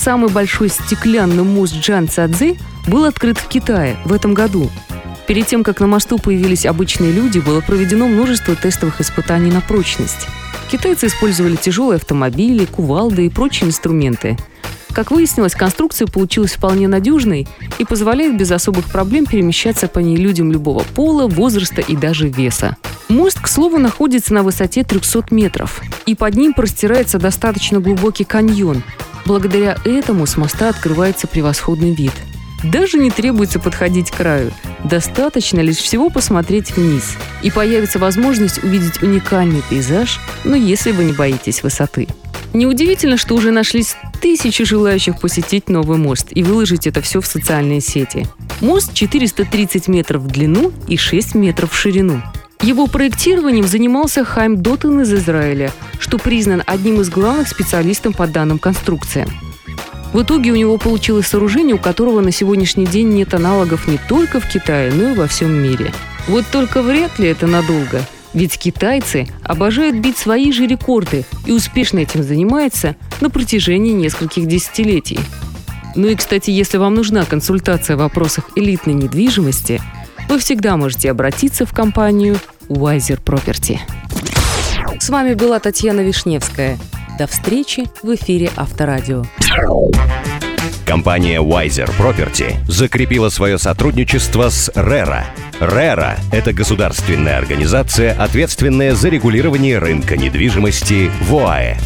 Самый большой стеклянный мост Джан Цадзи был открыт в Китае в этом году. Перед тем, как на мосту появились обычные люди, было проведено множество тестовых испытаний на прочность. Китайцы использовали тяжелые автомобили, кувалды и прочие инструменты. Как выяснилось, конструкция получилась вполне надежной и позволяет без особых проблем перемещаться по ней людям любого пола, возраста и даже веса. Мост, к слову, находится на высоте 300 метров, и под ним простирается достаточно глубокий каньон, Благодаря этому с моста открывается превосходный вид. Даже не требуется подходить к краю. Достаточно лишь всего посмотреть вниз. И появится возможность увидеть уникальный пейзаж, но если вы не боитесь высоты. Неудивительно, что уже нашлись тысячи желающих посетить новый мост и выложить это все в социальные сети. Мост 430 метров в длину и 6 метров в ширину. Его проектированием занимался Хайм Доттен из Израиля, что признан одним из главных специалистов по данным конструкциям. В итоге у него получилось сооружение, у которого на сегодняшний день нет аналогов не только в Китае, но и во всем мире. Вот только вряд ли это надолго, ведь китайцы обожают бить свои же рекорды и успешно этим занимаются на протяжении нескольких десятилетий. Ну и, кстати, если вам нужна консультация в вопросах элитной недвижимости – вы всегда можете обратиться в компанию Wiser Property. С вами была Татьяна Вишневская. До встречи в эфире Авторадио. Компания Wiser Property закрепила свое сотрудничество с RERA. RERA – это государственная организация, ответственная за регулирование рынка недвижимости в ОАЭ.